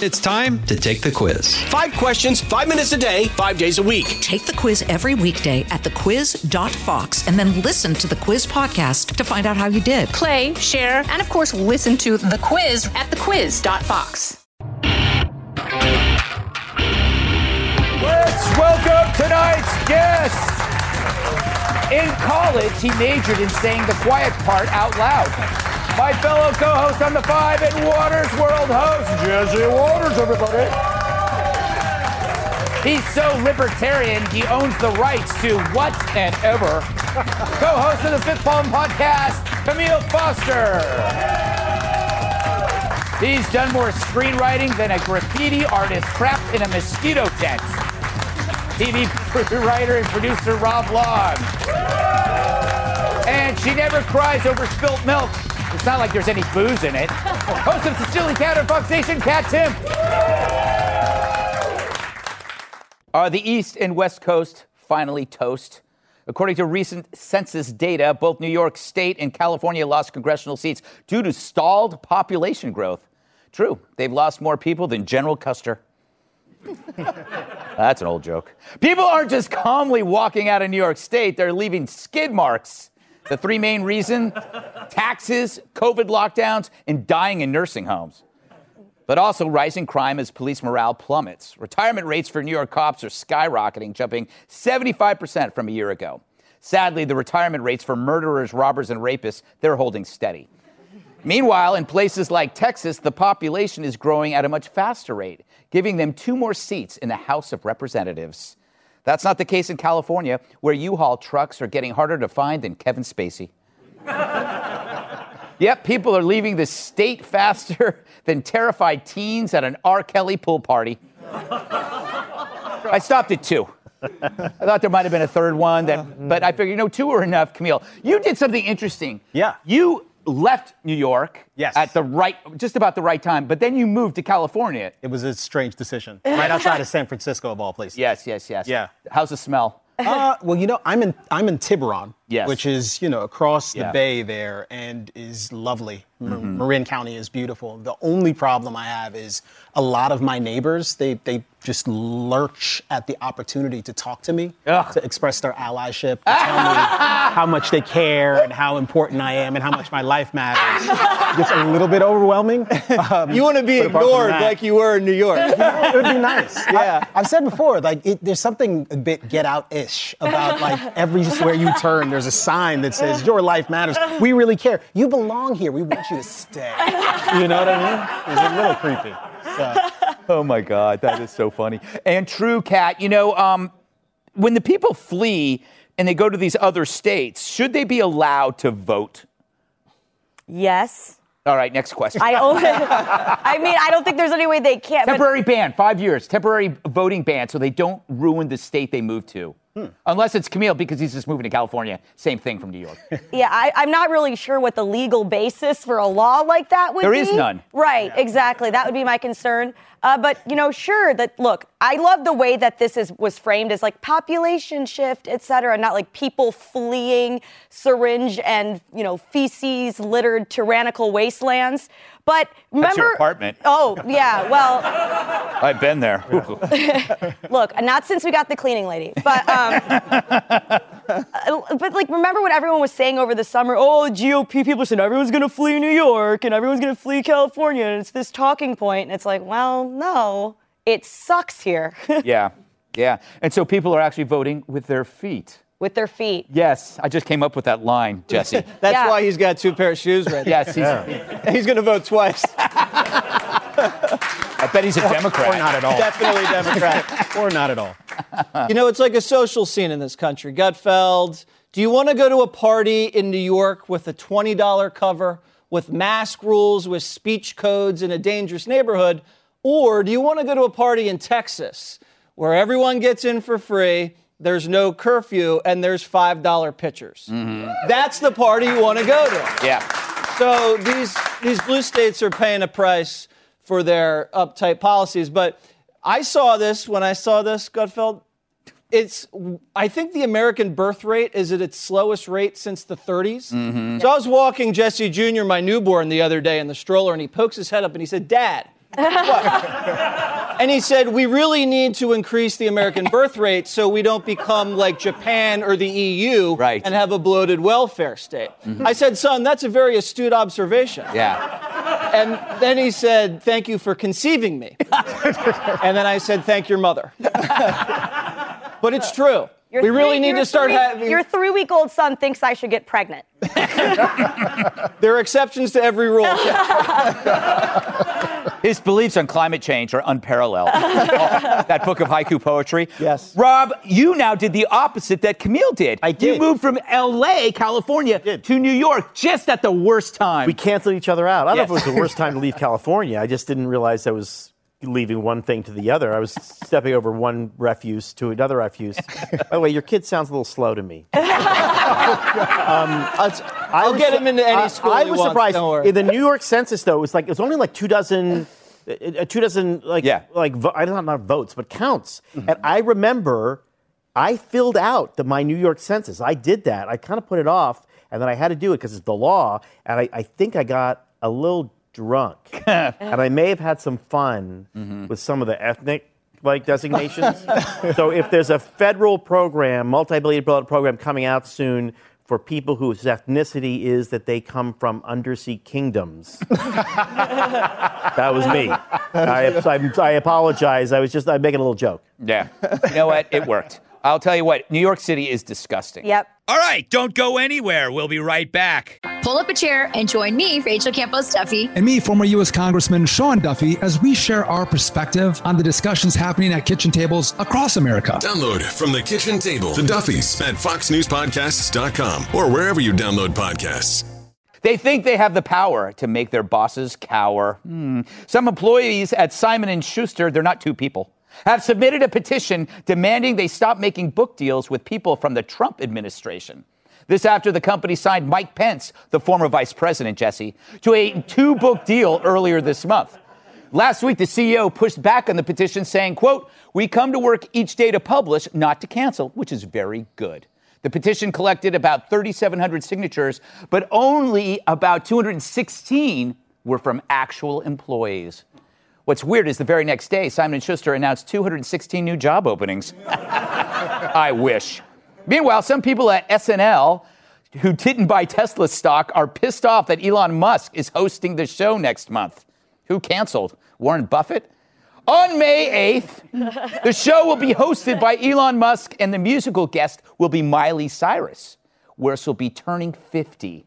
It's time to take the quiz. Five questions, five minutes a day, five days a week. Take the quiz every weekday at thequiz.fox and then listen to the quiz podcast to find out how you did. Play, share, and of course, listen to the quiz at thequiz.fox. Let's welcome tonight's guest. In college, he majored in saying the quiet part out loud. My fellow co-host on the Five and Watters' World host, Jesse Watters, everybody. He's so libertarian, he owns the rights to whatever. co-host of the Fifth Column podcast, Kmele Foster. He's done more screenwriting than a graffiti artist trapped in a mosquito tent. TV writer and producer Rob Long. And she never cries over spilt milk. It's not like there's any booze in it. Host of the Silly Cat on Fox Nation, Kat Timpf. Are the East and West Coast finally toast? According to recent census data, both New York State and California lost congressional seats due to stalled population growth. True, they've lost more people than General Custer. That's an old joke. People aren't just calmly walking out of New York State, they're leaving skid marks. The three main reasons taxes, COVID lockdowns, and dying in nursing homes. But also rising crime as police morale plummets. Retirement rates for New York cops are skyrocketing, jumping 75% from a year ago. Sadly, the retirement rates for murderers, robbers, and rapists, they're holding steady. Meanwhile, in places like Texas, the population is growing at a much faster rate, giving them two more seats in the House of Representatives. That's not the case in California, where U Haul trucks are getting harder to find than Kevin Spacey. yep, people are leaving the state faster than terrified teens at an R. Kelly pool party. I stopped at two. I thought there might have been a third one, that, but I figured, you know, two were enough. Kmele, you did something interesting. Yeah. You left New York yes. at the right, just about the right time, but then you moved to California. It was a strange decision, right outside of San Francisco, of all places. Yes, yes, yes. Yeah. How's the smell? Uh, well, you know, I'm in I'm in Tiburon, yes. which is you know across the Yeah. bay there, and is lovely. Mar- Mhm. Marin County is beautiful. The only problem I have is a lot of my neighbors they they just lurch at the opportunity to talk to me, to express their allyship, to tell me how much they care and how important I am and how much my life matters. It's a little bit overwhelming. Um, You want to be but apart from ignored that- like you were in New York. it would be nice. Yeah. I, have said before, like it, there's something a bit get out ish about like everywhere you turn, there's a sign that says your life matters. We really care. You belong here. We want you to stay. You know what I mean? It's a little creepy. So. Oh my God, that is so funny. And true, Kat, you know, um, when the people flee and they go to these other states, should they be allowed to vote? Yes. All right, next question. I only, I mean, I don't think there's any way they can't. but- Temporary ban, five years. Temporary voting ban, so they don't ruin the state they move to. Hmm. Unless it's Kmele because he's just moving to California. Same thing from New York. Yeah, I, I'm not really sure what the legal basis for a law like that would There be. is none. Right, exactly. That would be my concern. Uh, but you know, sure that look, I love the way that this is was framed as like population shift, et cetera, not like people fleeing syringe and you know feces littered tyrannical wastelands. But remember, That's your apartment. Oh yeah, well. I've been there. Look, not since we got the cleaning lady, but um, but like remember what everyone was saying over the summer? Oh, GOP people said everyone's gonna flee New York and everyone's gonna flee California, and it's this talking point, and it's like, well, no, it sucks here yeah, yeah. And so people are actually voting with their feet. With their feet. Yes, I just came up with that line, Jesse. That's Yeah. why he's got two pair of shoes ready. yes, he's, He's going to vote twice. I bet he's a Democrat. Or not at all. Definitely Democrat. Or not at all. you know, it's like a social scene in this country. Gutfeld, do you want to go to a party in New York with a $20 cover, with mask rules, with speech codes in a dangerous neighborhood? Or do you want to go to a party in Texas where everyone gets in for free, there's no curfew, and there's $5 pitchers? Mm-hmm. That's the party you want to go to. Yeah. So these these blue states are paying a price for their uptight policies. But I saw this when I saw this, Gutfeld. It's I think the American birth rate is at its slowest rate since the 30s. Mm-hmm. So I was walking Jesse Jr., my newborn, the other day in the stroller, and he pokes his head up and he said, "Dad, And he said, We really need to increase the American birth rate so we don't become like Japan or the EU Right. and have a bloated welfare state. Mm-hmm. I said, Son, that's a very astute observation. Yeah. And then he said, Thank you for conceiving me. and then I said, Thank your mother. but it's true. Your we really need to start three- having. Your three-week-old son thinks I should get pregnant. There are exceptions to every rule. His beliefs on climate change are unparalleled. that book of haiku poetry. Yes. Rob, you now did the opposite that Kmele did. I You did. moved from LA, California, to New York just at the worst time. We canceled each other out. I don't know if it was the worst time to leave California. I just didn't realize that was leaving one thing to the other. I was stepping over one refuse to another refuse. By the way, your kid sounds a little slow to me. I'll, I'll was get su- him into any I- school. I he was wants, surprised. Don't worry. In the New York Census, though, it was like it was only like two dozen, uh, two dozen like Yeah. like I don't know not votes, but counts. Mm-hmm. And I remember I filled out the, my New York Census. I did that. I kind of put it off, and then I had to do it because it's the law. And I, I think I got a little drunk, and I may have had some fun mm-hmm. with some of the ethnic like designations. so if there's a federal program, multi-billion dollar program coming out soon for people whose ethnicity is that they come from undersea kingdoms. that was me. I, I, I apologize. I was just I'm making a little joke. yeah. You know what? It worked. I'll tell you what, New York City is disgusting. Yep. All right, don't go anywhere. We'll be right back. Pull up a chair and join me, Rachel Campos Duffy. and me, former U.S. Congressman Sean Duffy, as we share our perspective on the discussions happening at kitchen tables across America. Download from the kitchen table the Duffys at foxnewspodcasts.com or wherever you download podcasts. They think they have the power to make their bosses cower. Hmm. Some employees at Simon & Schuster, they're not two people, have submitted a petition demanding they stop making book deals with people from the Trump administration. This after the company signed Mike Pence, the former vice president, Jesse, to a two book deal earlier this month. Last week, the CEO pushed back on the petition saying, quote, we come to work each day to publish, not to cancel, which is very good. The petition collected about 3,700 signatures, but only about 216 were from actual employees. What's weird is the very next day, Simon & Schuster announced 216 new job openings. I wish. Meanwhile, some people at SNL who didn't buy Tesla stock are pissed off that Elon Musk is hosting the show next month. Who canceled? Warren Buffett? On May 8th, the show will be hosted by Elon Musk, and the musical guest will be Miley Cyrus, where she'll be turning 50.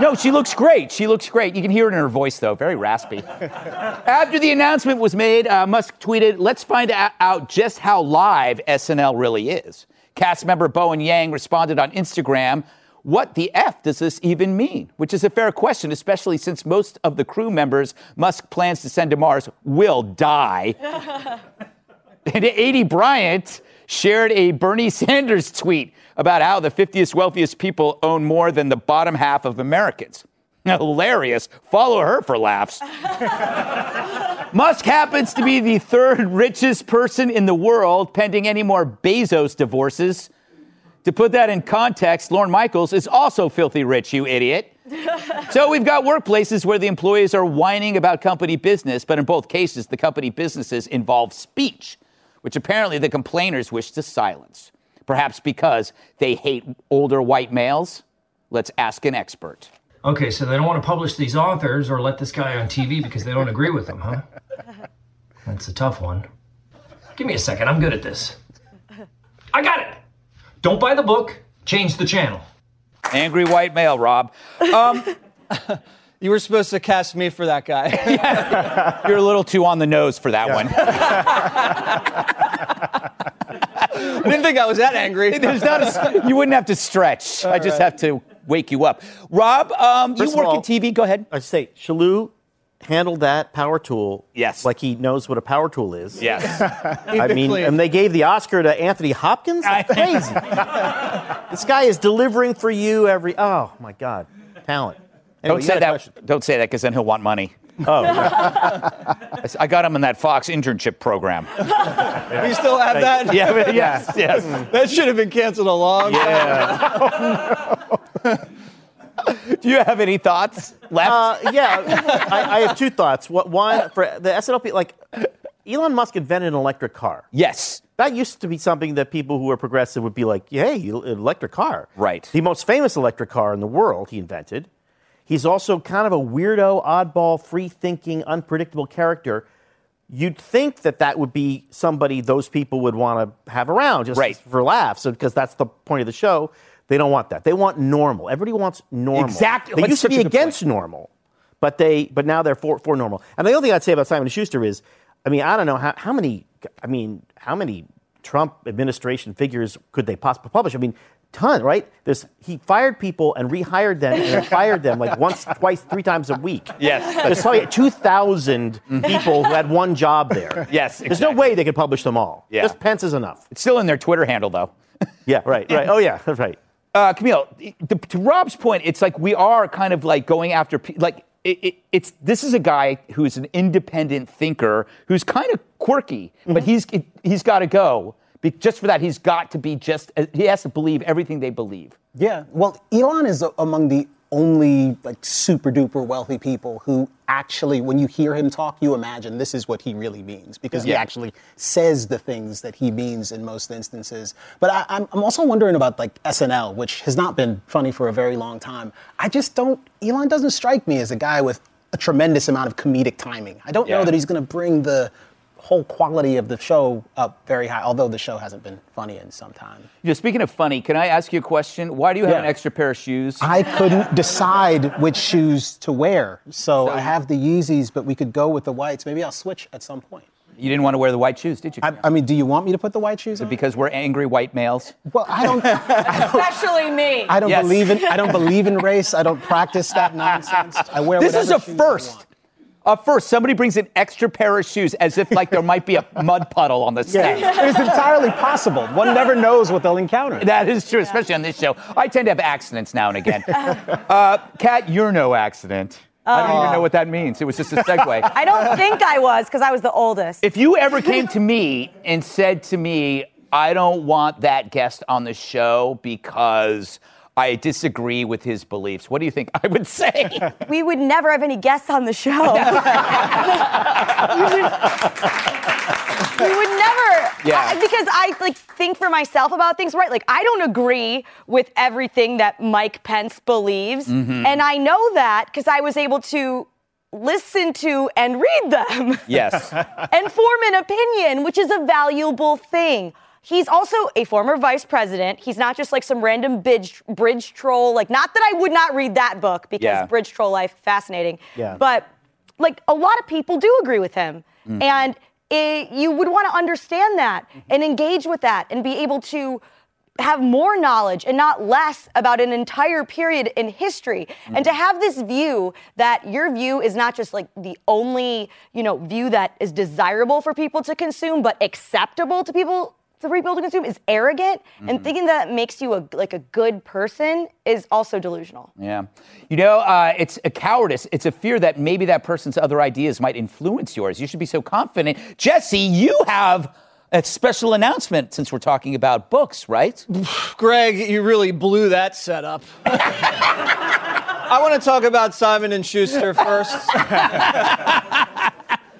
No, she looks great. She looks great. You can hear it in her voice, though, very raspy. After the announcement was made, uh, Musk tweeted, Let's find out just how live SNL really is. Cast member Bowen Yang responded on Instagram, What the F does this even mean? Which is a fair question, especially since most of the crew members Musk plans to send to Mars will die. And Aidy Bryant shared a Bernie Sanders tweet about how the 50th wealthiest people own more than the bottom half of Americans. Hilarious. Follow her for laughs. Musk happens to be the third richest person in the world, pending any more Bezos divorces. To put that in context, Lorne Michaels is also filthy rich, you idiot. so we've got workplaces where the employees are whining about company business, but in both cases, the company businesses involve speech, which apparently the complainers wish to silence. Perhaps because they hate older white males? Let's ask an expert. Okay, so they don't want to publish these authors or let this guy on TV because they don't agree with them, huh? That's a tough one. Give me a second, I'm good at this. I got it! Don't buy the book, change the channel. Angry white male, Rob. Um, You were supposed to cast me for that guy. you're a little too on the nose for that one. I didn't think I was that angry. There's not a, you wouldn't have to stretch. I just have to wake you up. Rob, um, you First of work all- in TV. Go ahead. I say Shalou handled that power tool. Yes. Like he knows what a power tool is. Yes. I mean, clean. and they gave the Oscar to Anthony Hopkins. That's crazy. this guy is delivering for you every. Oh my God, talent. Anyway, Don't you say had a that. Don't say that because then he'll want money. Oh, I got him in that Fox internship program. We still have that? Yeah, but yes, yes. That should have been canceled a long time. yeah. Do you have any thoughts left? Uh, yeah, I, I have two thoughts. What, one for the SNLP, like Elon Musk invented an electric car. Yes. That used to be something that people who were progressive would be like, "Hey, electric car." Right. The most famous electric car in the world he invented. He's also kind of a weirdo, oddball, free-thinking, unpredictable character. You'd think that that would be somebody those people would want to have around just Right. for laughs, because that's the point of the show. They don't want that. They want normal. Everybody wants normal. Exactly. They used to be against normal, but they but now they're for, for normal. And the only thing I'd say about Simon Schuster is, I mean, I don't know how, how many. I mean, how many Trump administration figures could they possibly publish? I mean, ton, right? There's he fired people and rehired them and fired them like once, twice, three times a week. Yes. There's probably 2,000 people who had one job there. Yes, There's no way they could publish them all. Yeah. Just Pence is enough. It's still in their Twitter handle, though. Yeah, right, right. Oh, yeah, right. Uh, Kmele, to, to Rob's point, it's like we are kind of like going after, pe- like, it, it, it's this is a guy who's an independent thinker who's kind of quirky, but he's he's got to go. Just for that, he's got to be just. Uh, he has to believe everything they believe. Yeah, well, Elon is among the only like super duper wealthy people who actually, when you hear him talk, you imagine this is what he really means because he actually says the things that he means in most instances. But I, I'm, I'm also wondering about like SNL, which has not been funny for a very long time. I just don't. Elon doesn't strike me as a guy with a tremendous amount of comedic timing. I don't Yeah. know that he's going to bring the whole quality of the show up very high, although the show hasn't been funny in some time. Just speaking of funny, can I ask you a question? Why do you have Yeah. an extra pair of shoes? I couldn't decide which shoes to wear. So I have the Yeezys, but we could go with the whites. Maybe I'll switch at some point. you didn't want to wear the white shoes, did you? I, I mean, do you want me to put the white shoes on? because we're angry white males. Well, I don't. Especially me. I don't Yes. believe in. I don't believe in race. I don't practice that nonsense. I wear. This is a shoes I first. A first. Somebody brings an extra pair of shoes as if like there might be a mud puddle on the stage. Yeah, it's entirely possible. One never knows what they'll encounter. That is true, especially on this show. I tend to have accidents now and again. uh, Kat, you're no accident. I don't even know what that means. It was just a segue. I don't think I was because I was the oldest. if you ever came to me and said to me, I don't want that guest on the show because I disagree with his beliefs, what do you think I would say? We would never have any guests on the show. we would never. Yeah. I- because I like think for myself about things, right? Like I don't agree with everything that Mike Pence believes, Mhm. and I know that because I was able to listen to and read them. yes. and form an opinion, which is a valuable thing. He's also a former vice president. He's not just like some random bridge, bridge troll. Like, not that I would not read that book because Yeah. Bridge Troll Life fascinating. Yeah. But like a lot of people do agree with him, Mm. and it, you would want to understand that Mm-hmm. and engage with that and be able to have more knowledge and not less about an entire period in history and Mm-hmm. to have this view that your view is not just like the only you know view that is desirable for people to consume but acceptable to people to people to consume is arrogant Mm-hmm. and thinking that makes you a like a good person is also delusional Yeah. You know, uh, it's a cowardice. It's a fear that maybe that person's other ideas might influence yours. You should be so confident. Jesse, you have a special announcement since we're talking about books, right? Greg, you really blew that setup. I want to talk about Simon and Schuster first.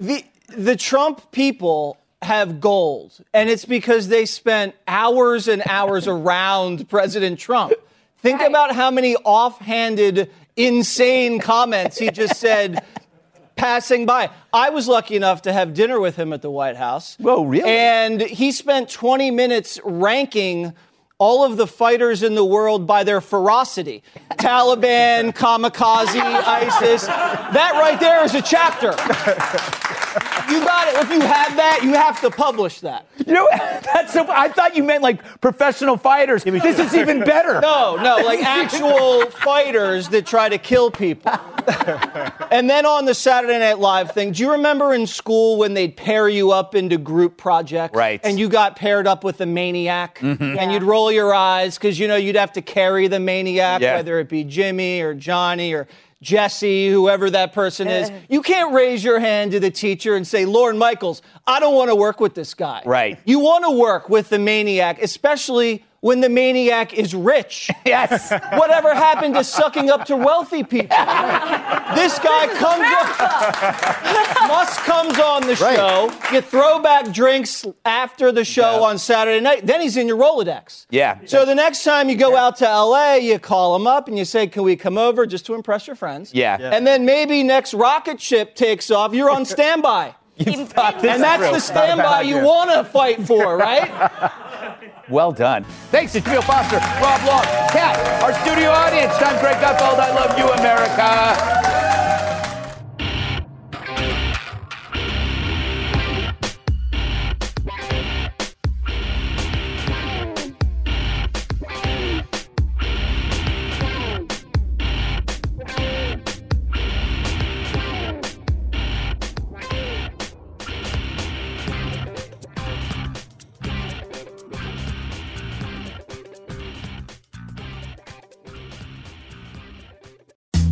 the the Trump people have gold, and it's because they spent hours and hours around President Trump. Think about how many offhanded, insane comments he just said passing by. I was lucky enough to have dinner with him at the White House. Whoa, really? And he spent 20 minutes ranking all of the fighters in the world by their ferocity Taliban, kamikaze, ISIS. That right there is a chapter. You got it. If you have that, you have to publish that. You know, that's so, I thought you meant like professional fighters. This is even better. No, no, like actual fighters that try to kill people. and then on the Saturday Night Live thing, do you remember in school when they'd pair you up into group projects? Right. And you got paired up with a maniac, Mhm. and you'd roll your eyes because you know you'd have to carry the maniac, Yeah. whether it be Jimmy or Johnny or Jesse, whoever that person is. You can't raise your hand to the teacher and say, Lorne Michaels, I don't want to work with this guy. Right. You want to work with the maniac, especially when the maniac is rich. Yes. Whatever happened to sucking up to wealthy people? this guy comes on, Musk comes on the Right. show. You throw back drinks after the show on Saturday night. Then he's in your Rolodex. Yeah. So the next time you go out to LA, you call him up and you say, "Can we come over just to impress your friends?" Yeah. Yeah. And then maybe next rocket ship takes off, you're on standby. This and that's the Not a bad standby you want to fight for, right? Well done. Thanks to Kmele Foster, Rob Long, Kat, our studio audience. I'm Greg Gutfeld. I love you, America.